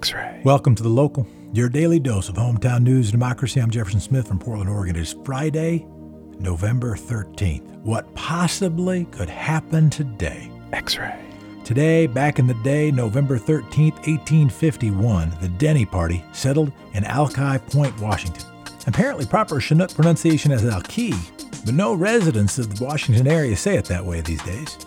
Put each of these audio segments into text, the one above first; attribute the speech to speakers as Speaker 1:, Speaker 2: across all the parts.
Speaker 1: X ray.
Speaker 2: Welcome to The Local, your daily dose of hometown news and democracy. I'm Jefferson Smith from Portland, Oregon. It is Friday, November 13th. What possibly could happen today?
Speaker 1: X ray.
Speaker 2: Today, back in the day, November 13th, 1851, the Denny Party settled in Alki Point, Washington. Apparently, proper Chinook pronunciation is Alki, but no residents of the Washington area say it that way these days.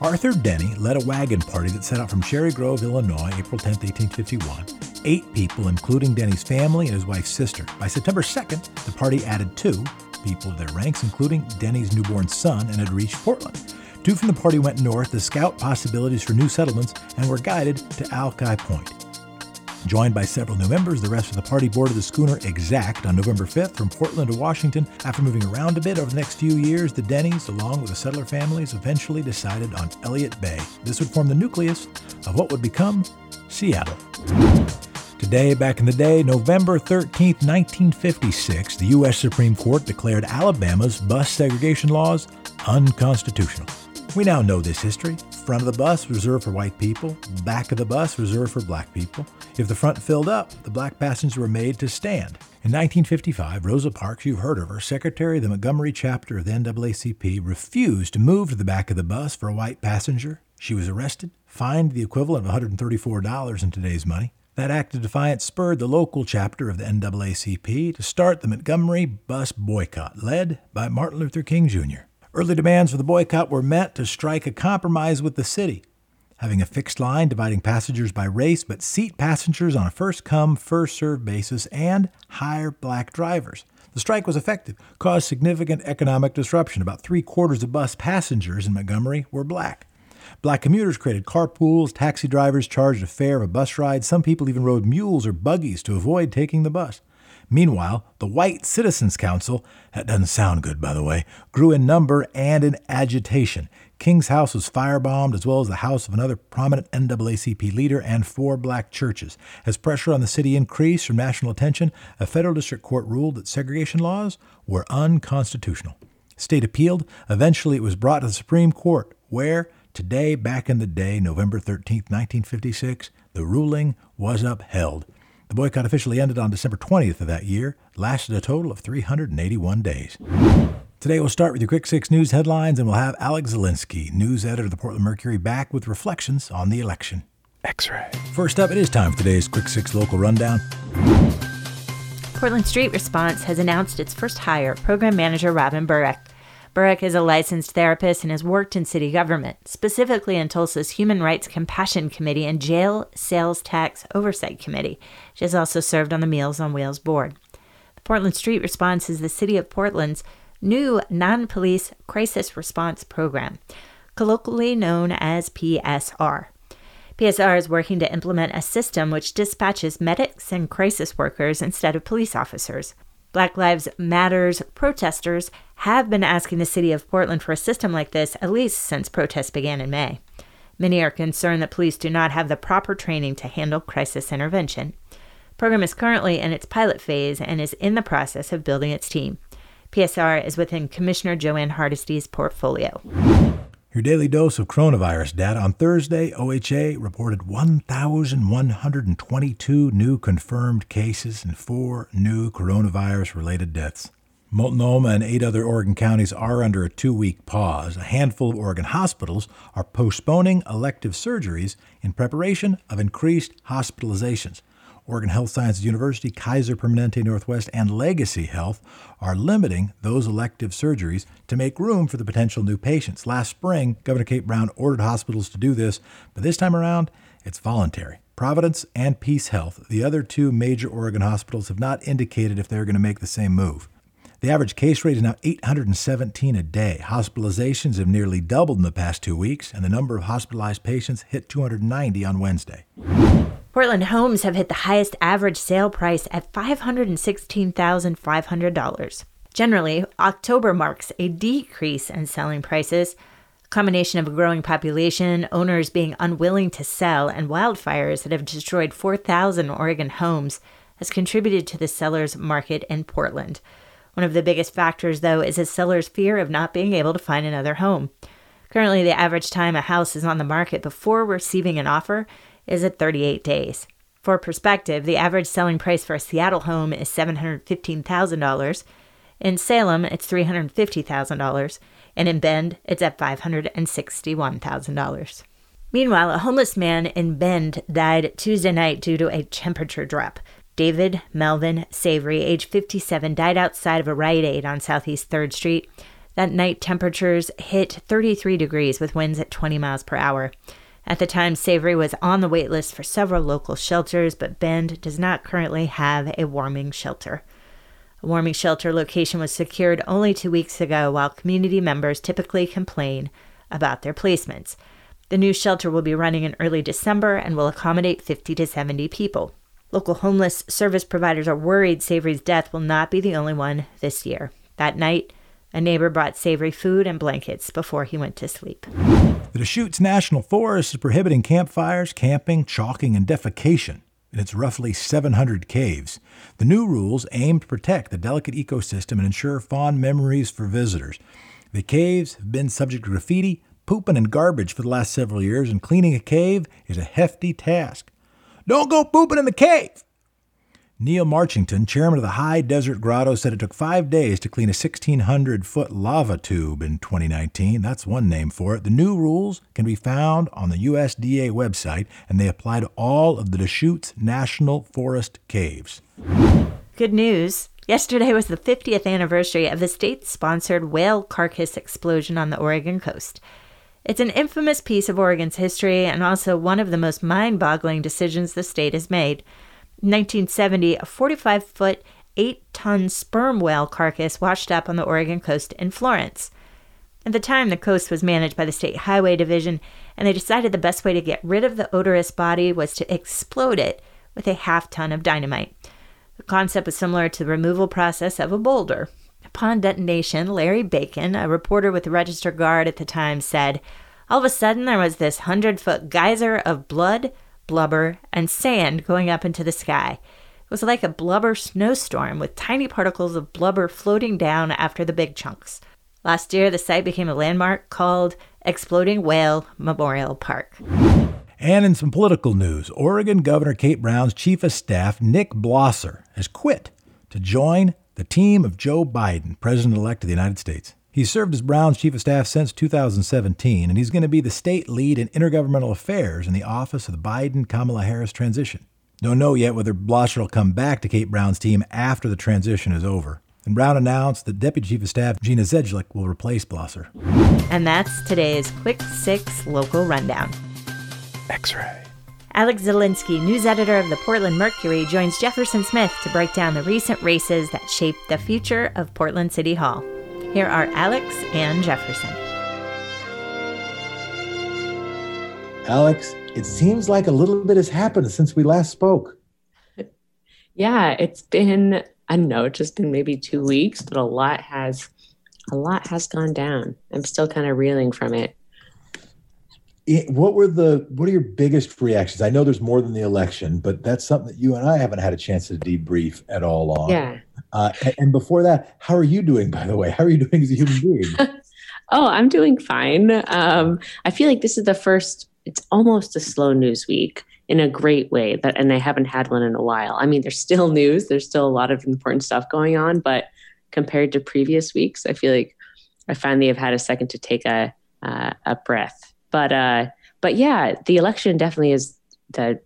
Speaker 2: Arthur Denny led a wagon party that set out from Cherry Grove, Illinois, April 10, 1851. Eight people, including Denny's family and his wife's sister. By September 2nd, the party added two people to their ranks, including Denny's newborn son, and had reached Portland. Two from the party went north to scout possibilities for new settlements and were guided to Alki Point. Joined by several new members, the rest of the party boarded the schooner Exact on November 5th from Portland to Washington. After moving around a bit over the next few years, the Denny's, along with the settler families, eventually decided on Elliott Bay. This would form the nucleus of what would become Seattle. Today, back in the day, November 13, 1956, the U.S. Supreme Court declared Alabama's bus segregation laws unconstitutional. We now know this history. Front of the bus reserved for white people, back of the bus reserved for black people. If the front filled up, the black passengers were made to stand. In 1955, Rosa Parks, you've heard of her, secretary of the Montgomery chapter of the NAACP, refused to move to the back of the bus for a white passenger. She was arrested, fined the equivalent of $134 in today's money. That act of defiance spurred the local chapter of the NAACP to start the Montgomery bus boycott, led by Martin Luther King Jr. Early demands for the boycott were meant to strike a compromise with the city, having a fixed line dividing passengers by race, but seat passengers on a first come, first served basis and hire black drivers. The strike was effective, caused significant economic disruption. About three quarters of bus passengers in Montgomery were black. Black commuters created carpools, taxi drivers charged a fare of a bus ride. Some people even rode mules or buggies to avoid taking the bus. Meanwhile, the White Citizens Council, that doesn't sound good, by the way, grew in number and in agitation. King's house was firebombed, as well as the house of another prominent NAACP leader and four black churches. As pressure on the city increased from national attention, a federal district court ruled that segregation laws were unconstitutional. State appealed. Eventually, it was brought to the Supreme Court, where, today, back in the day, November 13, 1956, the ruling was upheld. The boycott officially ended on December 20th of that year, lasted a total of 381 days. Today we'll start with your Quick Six News headlines, and we'll have Alex Zielinski, news editor of the Portland Mercury, back with reflections on the election.
Speaker 1: X ray.
Speaker 2: First up, it is time for today's Quick Six local rundown.
Speaker 3: Portland Street Response has announced its first hire, program manager Robyn Burek. Burek is a licensed therapist and has worked in city government, specifically in Tulsa's Human Rights Compassion Committee and Jail Sales Tax Oversight Committee. She has also served on the Meals on Wheels board. The Portland Street Response is the City of Portland's new non police crisis response program, colloquially known as PSR. PSR is working to implement a system which dispatches medics and crisis workers instead of police officers. Black Lives Matters protesters have been asking the city of Portland for a system like this at least since protests began in May. Many are concerned that police do not have the proper training to handle crisis intervention. Program is currently in its pilot phase and is in the process of building its team. PSR is within Commissioner Jo Ann Hardesty's portfolio.
Speaker 2: Your daily dose of coronavirus data on Thursday, OHA reported 1,122 new confirmed cases and four new coronavirus related deaths. Multnomah and eight other Oregon counties are under a two week pause. A handful of Oregon hospitals are postponing elective surgeries in preparation of increased hospitalizations. Oregon Health Sciences University, Kaiser Permanente Northwest, and Legacy Health are limiting those elective surgeries to make room for the potential new patients. Last spring, Governor Kate Brown ordered hospitals to do this, but this time around, it's voluntary. Providence and PeaceHealth, the other two major Oregon hospitals, have not indicated if they're going to make the same move. The average case rate is now 817 a day. Hospitalizations have nearly doubled in the past two weeks, and the number of hospitalized patients hit 290 on Wednesday.
Speaker 3: Portland homes have hit the highest average sale price at $516,500. Generally, October marks a decrease in selling prices. A combination of a growing population, owners being unwilling to sell, and wildfires that have destroyed 4,000 Oregon homes has contributed to the seller's market in Portland. One of the biggest factors, though, is a seller's fear of not being able to find another home. Currently, the average time a house is on the market before receiving an offer is at 38 days. For perspective, the average selling price for a Seattle home is $715,000. In Salem, it's $350,000. And in Bend, it's at $561,000. Meanwhile, a homeless man in Bend died Tuesday night due to a temperature drop. David Melvin Savory, age 57, died outside of a Rite Aid on Southeast 3rd Street. That night, temperatures hit 33 degrees with winds at 20 miles per hour. At the time, Savory was on the wait list for several local shelters, but Bend does not currently have a warming shelter. A warming shelter location was secured only two weeks ago, while community members typically complain about their placements. The new shelter will be running in early December and will accommodate 50 to 70 people. Local homeless service providers are worried Savory's death will not be the only one this year. That night, a neighbor brought Savory food and blankets before he went to sleep.
Speaker 2: The Deschutes National Forest is prohibiting campfires, camping, chalking, and defecation in its roughly 700 caves. The new rules aim to protect the delicate ecosystem and ensure fond memories for visitors. The caves have been subject to graffiti, pooping and garbage for the last several years, and cleaning a cave is a hefty task. Don't go pooping in the cave! Neil Marchington, chairman of the High Desert Grotto, said it took five days to clean a 1,600 foot lava tube in 2019. That's one name for it. The new rules can be found on the USDA website, and they apply to all of the Deschutes National Forest caves.
Speaker 3: Good news. Yesterday was the 50th anniversary of the state sponsored whale carcass explosion on the Oregon coast. It's an infamous piece of Oregon's history and also one of the most mind boggling decisions the state has made. In 1970, a 45 foot, 8 ton sperm whale carcass washed up on the Oregon coast in Florence. At the time, the coast was managed by the State Highway Division, and they decided the best way to get rid of the odorous body was to explode it with a half ton of dynamite. The concept was similar to the removal process of a boulder. Upon detonation, Larry Bacon, a reporter with the Register Guard at the time, said, All of a sudden there was this hundred foot geyser of blood, blubber, and sand going up into the sky. It was like a blubber snowstorm with tiny particles of blubber floating down after the big chunks. Last year, the site became a landmark called Exploding Whale Memorial Park.
Speaker 2: And in some political news, Oregon Governor Kate Brown's chief of staff, Nick Blosser, has quit to join the team of Joe Biden, President elect of the United States. He's served as Brown's chief of staff since 2017, and he's going to be the state lead in intergovernmental affairs in the office of the Biden Kamala Harris transition. Don't know yet whether Blosser will come back to Kate Brown's team after the transition is over. And Brown announced that Deputy Chief of Staff Gina Zejdlik will replace Blosser.
Speaker 3: And that's today's Quick Six Local Rundown.
Speaker 2: X ray.
Speaker 3: Alex Zielinski, news editor of the Portland Mercury, joins Jefferson Smith to break down the recent races that shaped the future of Portland City Hall. Here are Alex and Jefferson.
Speaker 2: Alex, it seems like a little bit has happened since we last spoke.
Speaker 1: Yeah, it's been I don't know, it's just been maybe two weeks, but a lot has a lot has gone down. I'm still kind of reeling from it
Speaker 2: what were the what are your biggest reactions? I know there's more than the election, but that's something that you and I haven't had a chance to debrief at all on.
Speaker 1: Yeah.
Speaker 2: Uh, and before that, how are you doing? By the way, how are you doing as a human being?
Speaker 1: oh, I'm doing fine. Um, I feel like this is the first. It's almost a slow news week in a great way that, and I haven't had one in a while. I mean, there's still news. There's still a lot of important stuff going on, but compared to previous weeks, I feel like I finally have had a second to take a uh, a breath but uh, but yeah, the election definitely is the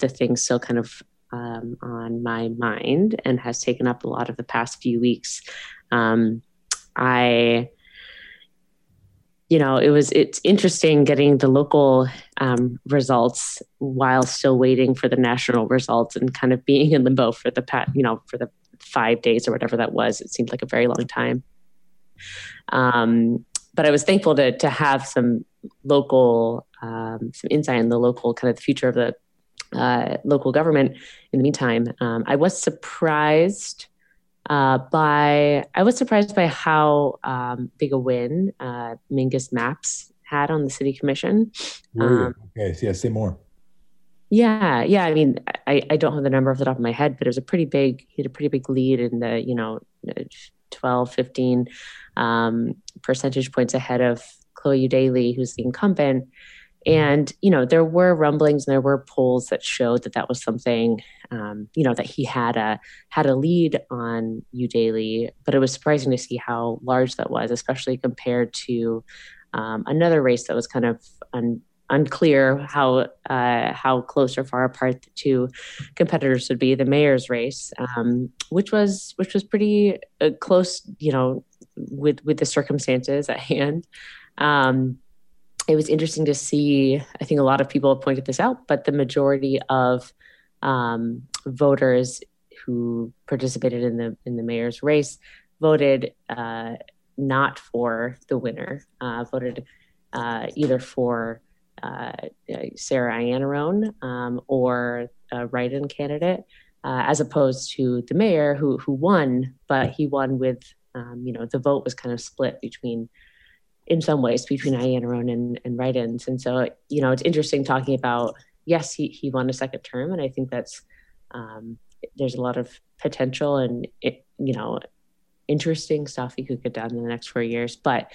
Speaker 1: the thing still kind of um, on my mind and has taken up a lot of the past few weeks. Um, I you know it was it's interesting getting the local um, results while still waiting for the national results and kind of being in limbo for the pat you know for the five days or whatever that was it seemed like a very long time um, but I was thankful to to have some local um, some insight in the local kind of the future of the uh, local government. In the meantime, um, I was surprised uh, by I was surprised by how um, big a win uh, Mingus Mapps had on the city commission.
Speaker 2: Um, okay, so yeah, say more.
Speaker 1: Yeah, yeah. I mean, I, I don't have the number off the top of my head, but it was a pretty big. He had a pretty big lead in the you know 12, 15 um, percentage points ahead of Chloe Eudaly, who's the incumbent. And, you know, there were rumblings and there were polls that showed that that was something, um, you know, that he had a had a lead on Eudaly, but it was surprising to see how large that was, especially compared to um, another race that was kind of un, unclear how uh, how close or far apart the two competitors would be. The mayor's race, um, which was which was pretty uh, close, you know, with with the circumstances at hand. Um, it was interesting to see. I think a lot of people have pointed this out, but the majority of um, voters who participated in the in the mayor's race voted uh, not for the winner. Uh, voted uh, either for uh, Sarah Iannarone um, or a write-in candidate, uh, as opposed to the mayor who who won, but he won with um, you know the vote was kind of split between in some ways between Iannarone and, and write-ins. And so, you know, it's interesting talking about, yes, he, he won a second term. And I think that's, um, there's a lot of potential and, it, you know, interesting stuff he could get done in the next four years. But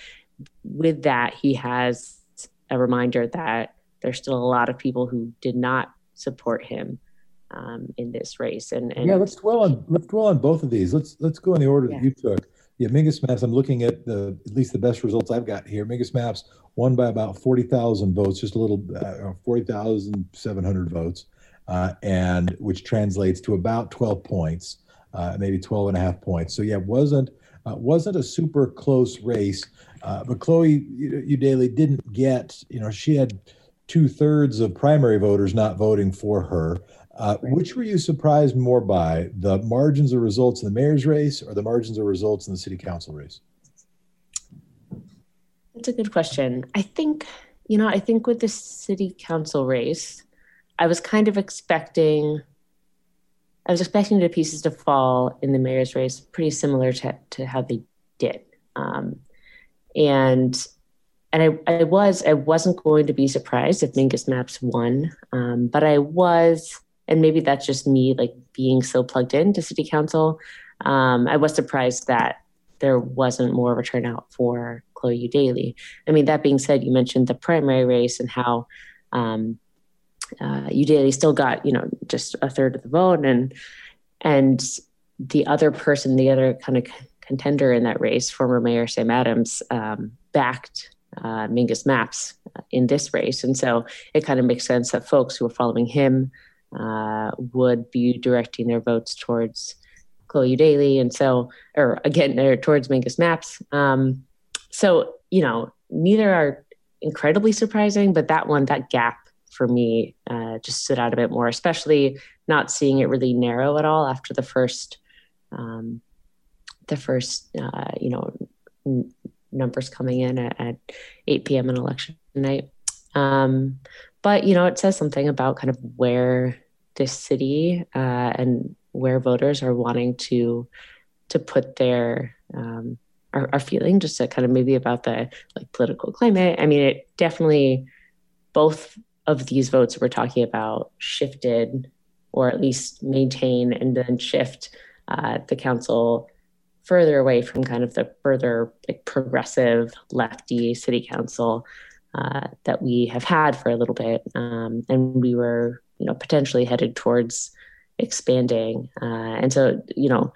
Speaker 1: with that, he has a reminder that there's still a lot of people who did not support him um, in this race. And, and,
Speaker 2: yeah, let's dwell on let's dwell on both of these. Let's let's go in the order yeah. that you took. Yeah, Mingus Mapps. I'm looking at the at least the best results I've got here. Mingus Mapps won by about forty thousand votes, just a little uh, forty thousand seven hundred votes, uh, and which translates to about twelve points, uh, maybe 12 and a half points. So yeah, wasn't uh, wasn't a super close race. Uh, but Chloe Eudaly didn't get. You know, she had two thirds of primary voters not voting for her. Uh, right. Which were you surprised more by, the margins of results in the mayor's race or the margins of results in the city council race?
Speaker 1: That's a good question. I think, you know, I think with the city council race, I was kind of expecting, I was expecting the pieces to fall in the mayor's race pretty similar to, to how they did. Um, and and I, I was I wasn't going to be surprised if Mingus Mapps won, um, but I was and maybe that's just me like being so plugged into city council. Um, i was surprised that there wasn't more of a turnout for chloe Eudaly. i mean that being said you mentioned the primary race and how um, uh, Eudaly still got you know just a third of the vote. And and the other person the other kind of contender in that race former mayor sam adams um, backed uh, mingus Mapps in this race and so it kind of makes sense that folks who are following him uh, would be directing their votes towards Chloe Eudaly, and so, or again, towards Mingus Maps. Um, so, you know, neither are incredibly surprising, but that one, that gap for me, uh, just stood out a bit more, especially not seeing it really narrow at all after the first, um, the first, uh, you know, n- numbers coming in at, at 8 p.m. on election night. Um, but you know, it says something about kind of where this city uh, and where voters are wanting to to put their um, are, are feeling just to kind of maybe about the like political climate. I mean, it definitely both of these votes we're talking about shifted or at least maintain and then shift uh, the council further away from kind of the further like progressive lefty city council uh, that we have had for a little bit um, and we were you know potentially headed towards expanding. Uh, and so you know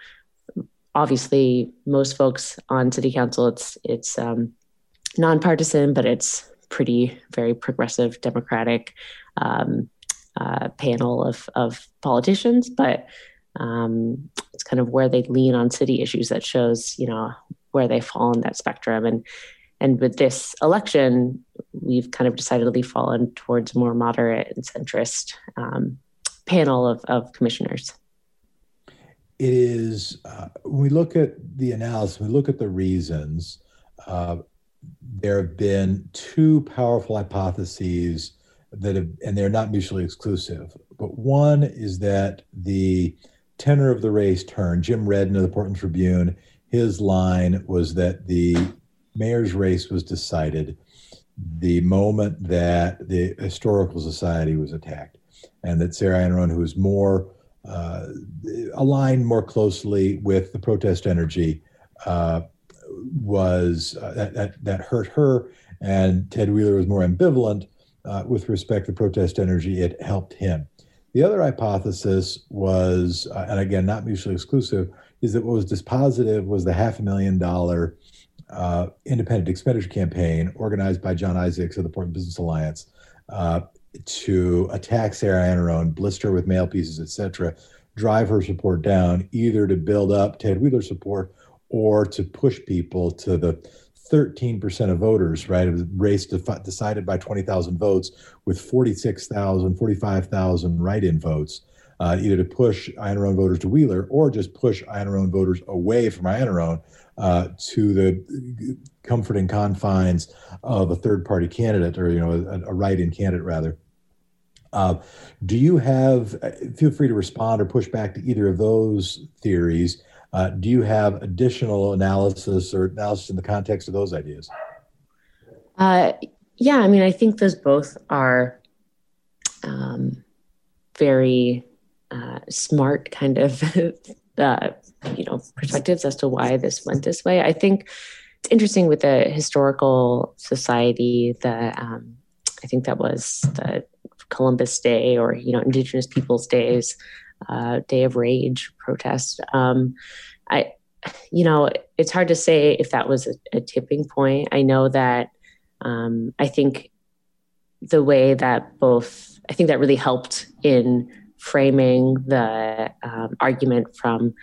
Speaker 1: obviously most folks on city council it's it's um, nonpartisan but it's pretty very progressive democratic um, uh, panel of of politicians. But um, it's kind of where they lean on city issues that shows you know where they fall in that spectrum and and with this election, we've kind of decidedly fallen towards more moderate and centrist um, panel of, of commissioners.
Speaker 2: It is, uh, when we look at the analysis, we look at the reasons, uh, there have been two powerful hypotheses that have, and they're not mutually exclusive. But one is that the tenor of the race turned. Jim Redden of the Portland Tribune, his line was that the mayor's race was decided the moment that the historical society was attacked, and that Sarah Iannarone, who was more uh, aligned more closely with the protest energy, uh, was uh, that, that, that hurt her, and Ted Wheeler was more ambivalent. uh, with respect to protest energy, it helped him. The other hypothesis was, uh, and again, not mutually exclusive, is that what was dispositive was the half a million dollar uh, independent expenditure campaign organized by John Isaacs of the Portland Business Alliance uh, to attack Sarah Iannarone, blister with mail pieces, etc., drive her support down, either to build up Ted Wheeler support or to push people to the 13% of voters, right? It was race defi- decided by 20,000 votes with 46,000, 45,000 write in votes, uh, either to push Iannarone voters to Wheeler or just push Iannarone voters away from Iannarone uh, to the comforting confines of a third party candidate or, you know, a, a write in candidate rather. Uh, do you have, uh, feel free to respond or push back to either of those theories. Uh, do you have additional analysis or analysis in the context of those ideas?
Speaker 1: Uh, yeah, I mean, I think those both are um, very uh, smart kind of, uh, you know, perspectives as to why this went this way. I think it's interesting with the historical society. The um, I think that was the Columbus Day or you know Indigenous Peoples Days uh, Day of Rage protest. Um, I, you know, it's hard to say if that was a, a tipping point. I know that um, I think the way that both, I think that really helped in framing the um, argument from,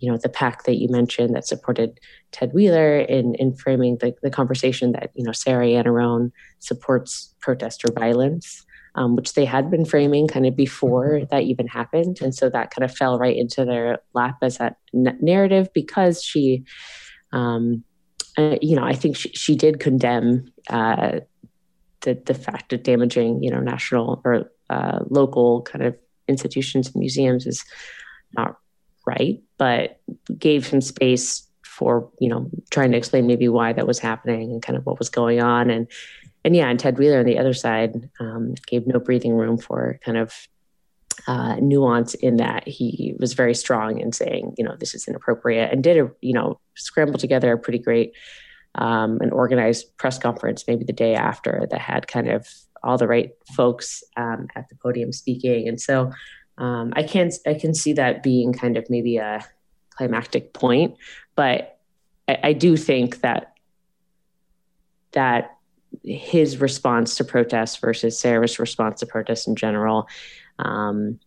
Speaker 1: you know, the pack that you mentioned that supported Ted Wheeler in in framing the, the conversation that you know Sarah Iannarone supports protester violence um, which they had been framing kind of before that even happened. And so that kind of fell right into their lap as that n- narrative because she, um, uh, you know, I think she, she did condemn uh, the, the fact of damaging, you know, national or uh, local kind of institutions and museums is not right, but gave some space for, you know, trying to explain maybe why that was happening and kind of what was going on. And and yeah, and Ted Wheeler on the other side um, gave no breathing room for kind of uh, nuance in that he was very strong in saying, you know, this is inappropriate, and did a you know scramble together a pretty great um, an organized press conference maybe the day after that had kind of all the right folks um, at the podium speaking, and so um, I can I can see that being kind of maybe a climactic point, but I, I do think that that his response to protests versus Sarah's response to protests in general um,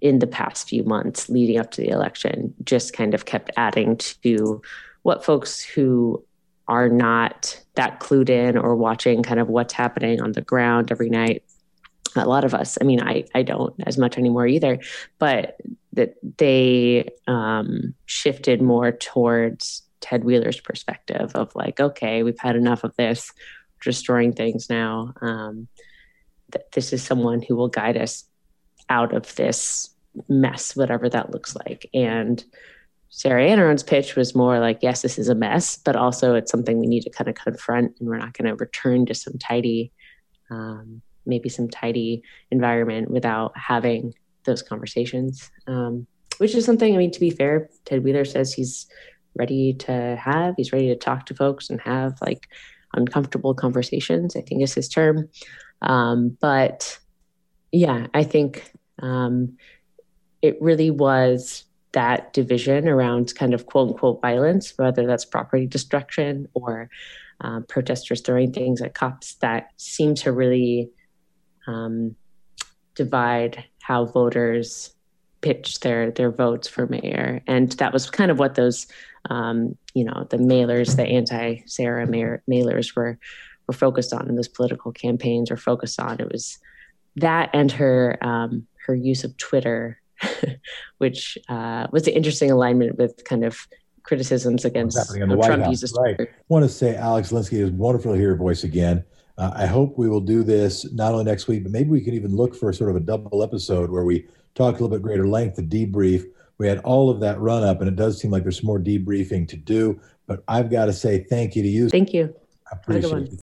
Speaker 1: in the past few months leading up to the election just kind of kept adding to what folks who are not that clued in or watching kind of what's happening on the ground every night. A lot of us i mean i i don't as much anymore either but that they um, shifted more towards ted wheeler's perspective of like okay we've had enough of this destroying things now. Um, th- this is someone who will guide us out of this mess, whatever that looks like. And Sarah Iannarone's pitch was more like, yes, this is a mess, but also it's something we need to kind of confront, and we're not going to return to some tidy, um, maybe some tidy environment without having those conversations. Um, which is something, I mean, to be fair, Ted Wheeler says he's ready to have. He's ready to talk to folks and have like uncomfortable conversations, I think is his term. Um, but yeah, I think um, it really was that division around kind of quote unquote violence, whether that's property destruction or uh, protesters throwing things at cops, that seemed to really um, divide how voters pitch their their votes for mayor, and that was kind of what those um, you know, the mailers, the anti-Sarah mailers were were focused on, and those political campaigns were focused on. It was that and her um, her use of Twitter, which uh, was an interesting alignment with kind of criticisms against
Speaker 2: the White Trump House. uses right. Twitter. I want to say Alex Zielinski is wonderful to hear your voice again. Uh, I hope we will do this not only next week, but maybe we can even look for sort of a double episode where we talk a little bit greater length, the debrief we had all of that run up, and it does seem like there's more debriefing to do. But I've got to say thank you to you.
Speaker 1: Thank you.
Speaker 2: I appreciate it.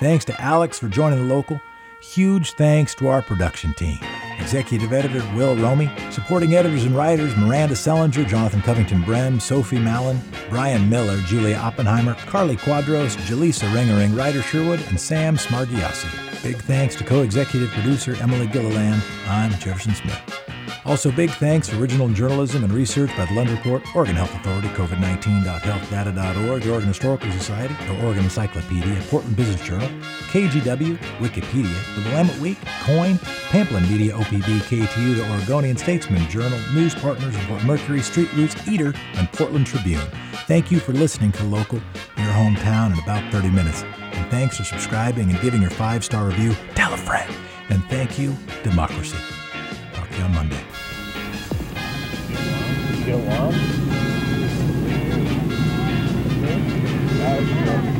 Speaker 2: Thanks to Alex for joining the local. Huge thanks to our production team. Executive editor Will Romy, supporting editors and writers Miranda Sellinger, Jonathan Covington Brem, Sophie Mallon, Brian Miller, Julia Oppenheimer, Carly Quadros, Jaleesa Ringering, Ryder Sherwood, and Sam Smargiassi. Big thanks to co executive producer Emily Gilliland. I'm Jefferson Smith. Also, big thanks to original journalism and research by the Lund Report, Oregon Health Authority, COVID19.healthdata.org, the Oregon Historical Society, the Oregon Encyclopedia, Portland Business Journal, KGW, Wikipedia, the Willamette Week, KOIN, Pamplin Media, OPB, KTU, the Oregonian Statesman Journal, News Partners, Mercury, Street Roots, Eater, and Portland Tribune. Thank you for listening to Local, your hometown, in about 30 minutes. And thanks for subscribing and giving your five star review. Tell a friend. And thank you, Democracy. You on Monday.
Speaker 4: All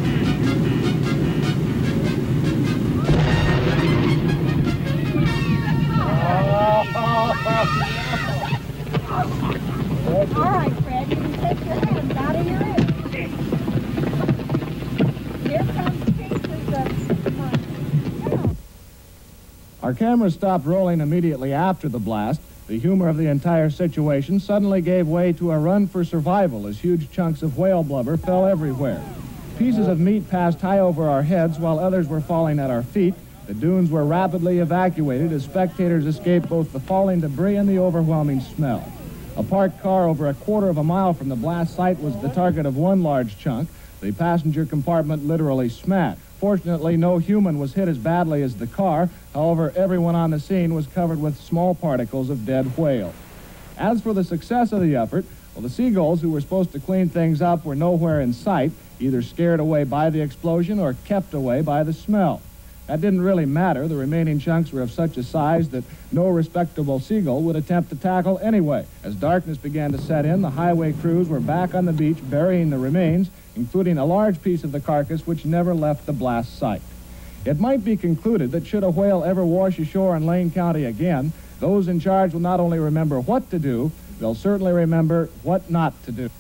Speaker 5: Our camera stopped rolling immediately after the blast. The humor of the entire situation suddenly gave way to a run for survival as huge chunks of whale blubber fell everywhere. Pieces of meat passed high over our heads while others were falling at our feet. The dunes were rapidly evacuated as spectators escaped both the falling debris and the overwhelming smell. A parked car over a quarter of a mile from the blast site was the target of one large chunk. The passenger compartment literally smashed. Fortunately, no human was hit as badly as the car. However, everyone on the scene was covered with small particles of dead whale. As for the success of the effort, well, the seagulls who were supposed to clean things up were nowhere in sight, either scared away by the explosion or kept away by the smell. That didn't really matter. The remaining chunks were of such a size that no respectable seagull would attempt to tackle anyway. As darkness began to set in, the highway crews were back on the beach burying the remains, including a large piece of the carcass which never left the blast site. It might be concluded that should a whale ever wash ashore in Lane County again, those in charge will not only remember what to do, they'll certainly remember what not to do.